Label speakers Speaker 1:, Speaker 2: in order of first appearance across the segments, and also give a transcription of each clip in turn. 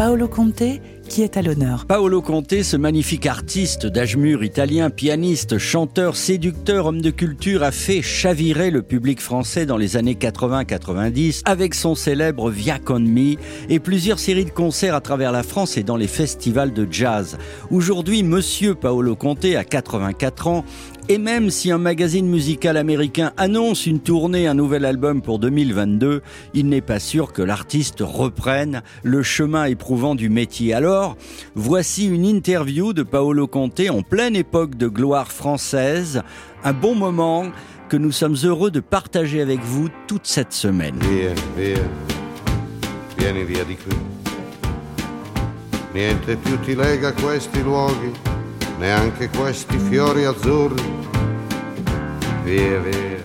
Speaker 1: Paolo Conte qui est à l'honneur.
Speaker 2: Paolo Conte, ce magnifique artiste d'âge mûr italien, pianiste, chanteur, séducteur, homme de culture, a fait chavirer le public français dans les années 80-90 avec son célèbre Via Con Me et plusieurs séries de concerts à travers la France et dans les festivals de jazz. Aujourd'hui, monsieur Paolo Conte a 84 ans et même si un magazine musical américain annonce une tournée, un nouvel album pour 2022, il n'est pas sûr que l'artiste reprenne le chemin éprouvant du métier. Alors, voici une interview de Paolo Conte en pleine époque de gloire française, un bon moment que nous sommes heureux de partager avec vous toute cette semaine.
Speaker 3: Niente ti lega questi luoghi, neanche questi fiori azzurri.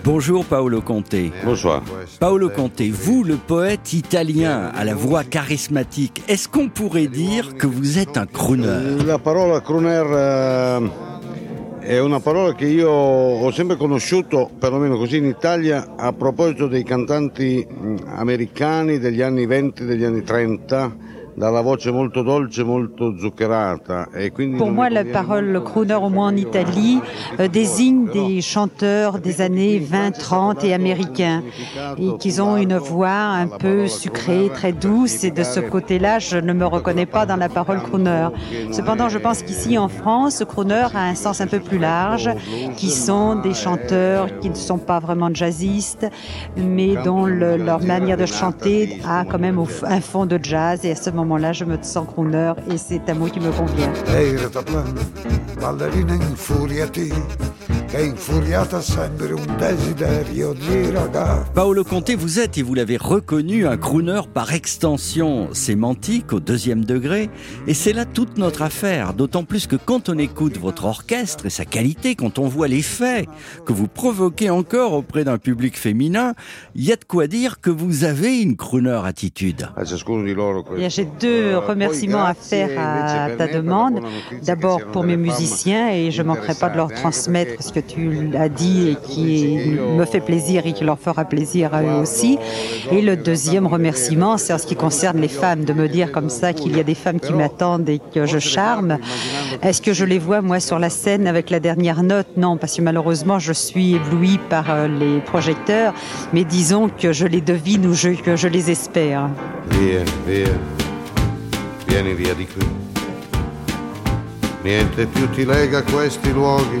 Speaker 2: Bonjour Paolo Conte.
Speaker 3: Bonsoir.
Speaker 2: Paolo Conte, vous le poète italien à la voix charismatique, est-ce qu'on pourrait dire que vous êtes un crooner?
Speaker 3: La parola crooner eh, è una parola che io ho sempre conosciuto, perlomeno così in Italia, a proposito dei cantanti mh, americani degli anni 20, degli anni 30, E
Speaker 4: Pour moi, la parole crooner, au moins en Italie, euh, désigne des chanteurs des années 20, 30 et américains, et qu'ils ont une voix un peu sucrée, très douce, et de ce côté-là, je ne me reconnais pas dans la parole crooner. Cependant, je pense qu'ici, en France, crooner a un sens un peu plus large, qui sont des chanteurs qui ne sont pas vraiment jazzistes, mais dont le- leur manière de chanter a quand même un fond de jazz, et à ce moment-là, je me sens crooner, et c'est un mot qui me convient.
Speaker 5: Che infuriata sembri un desiderio di ragazzo.
Speaker 2: Paolo Conte, vous êtes, et vous l'avez reconnu, un crooner par extension sémantique au deuxième degré. Et c'est là toute notre affaire, d'autant plus que quand on écoute votre orchestre et sa qualité, quand on voit l'effet que vous provoquez encore auprès d'un public féminin, il y a de quoi dire que vous avez une crooner attitude.
Speaker 3: A ciascuno di loro
Speaker 4: Eh bien,
Speaker 3: questo.
Speaker 4: J'ai deux
Speaker 3: Eh,
Speaker 4: remerciements à faire à ta demande. D'abord pour mes musiciens et je ne manquerai pas de leur transmettre ce que tu as dit et qui me fait plaisir et qui leur fera plaisir à eux aussi. Et le deuxième remerciement, c'est en ce qui concerne les femmes, de me dire comme ça qu'il y a des femmes qui m'attendent et que je charme. Est-ce que je les vois moi sur la scène avec la dernière note? Non, parce que malheureusement je suis éblouie par euh, les projecteurs, mais disons que je les devine ou je- que je les espère.
Speaker 3: Niente più ti lega questi luoghi,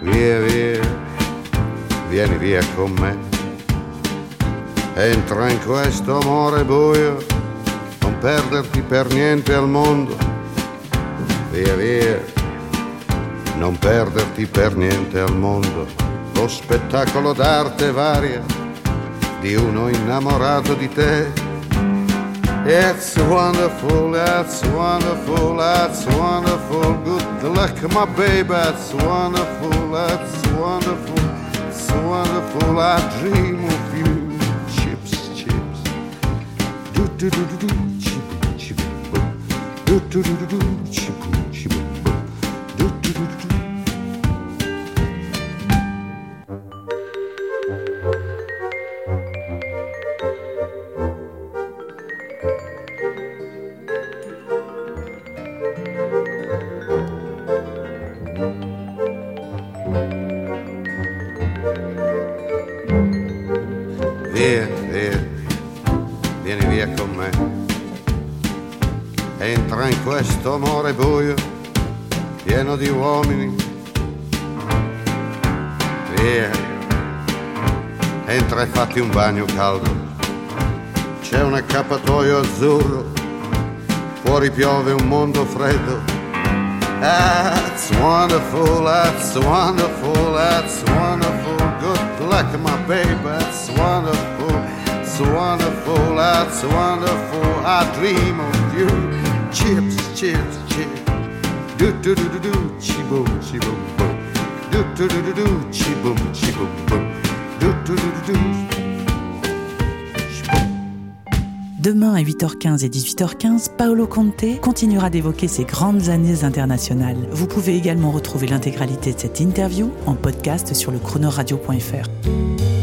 Speaker 3: Via, via, vieni via con me. Entra in questo amore buio, non perderti per niente al mondo. Via via, non perderti per niente al mondo. Lo spettacolo d'arte varia di uno innamorato di te. It's wonderful, that's wonderful, that's wonderful. Good luck, my baby, that's wonderful, that's wonderful, it's wonderful. I dream of you. Chips, chips. Do do do do do, chip, chip. Do do do do do, chip, questo amore buio, pieno di uomini. Via, entra e fatti un bagno caldo. C'è un accappatoio azzurro, fuori piove un mondo freddo. That's wonderful, that's wonderful, that's wonderful. Good luck, my baby, that's wonderful, it's wonderful, that's wonderful. I dream of you. Chips, chips, chips.
Speaker 1: Demain à 8h15 et 18h15, Paolo Conte continuera d'évoquer ses grandes années internationales. Vous pouvez également retrouver l'intégralité de cette interview en podcast sur le chronoradio.fr.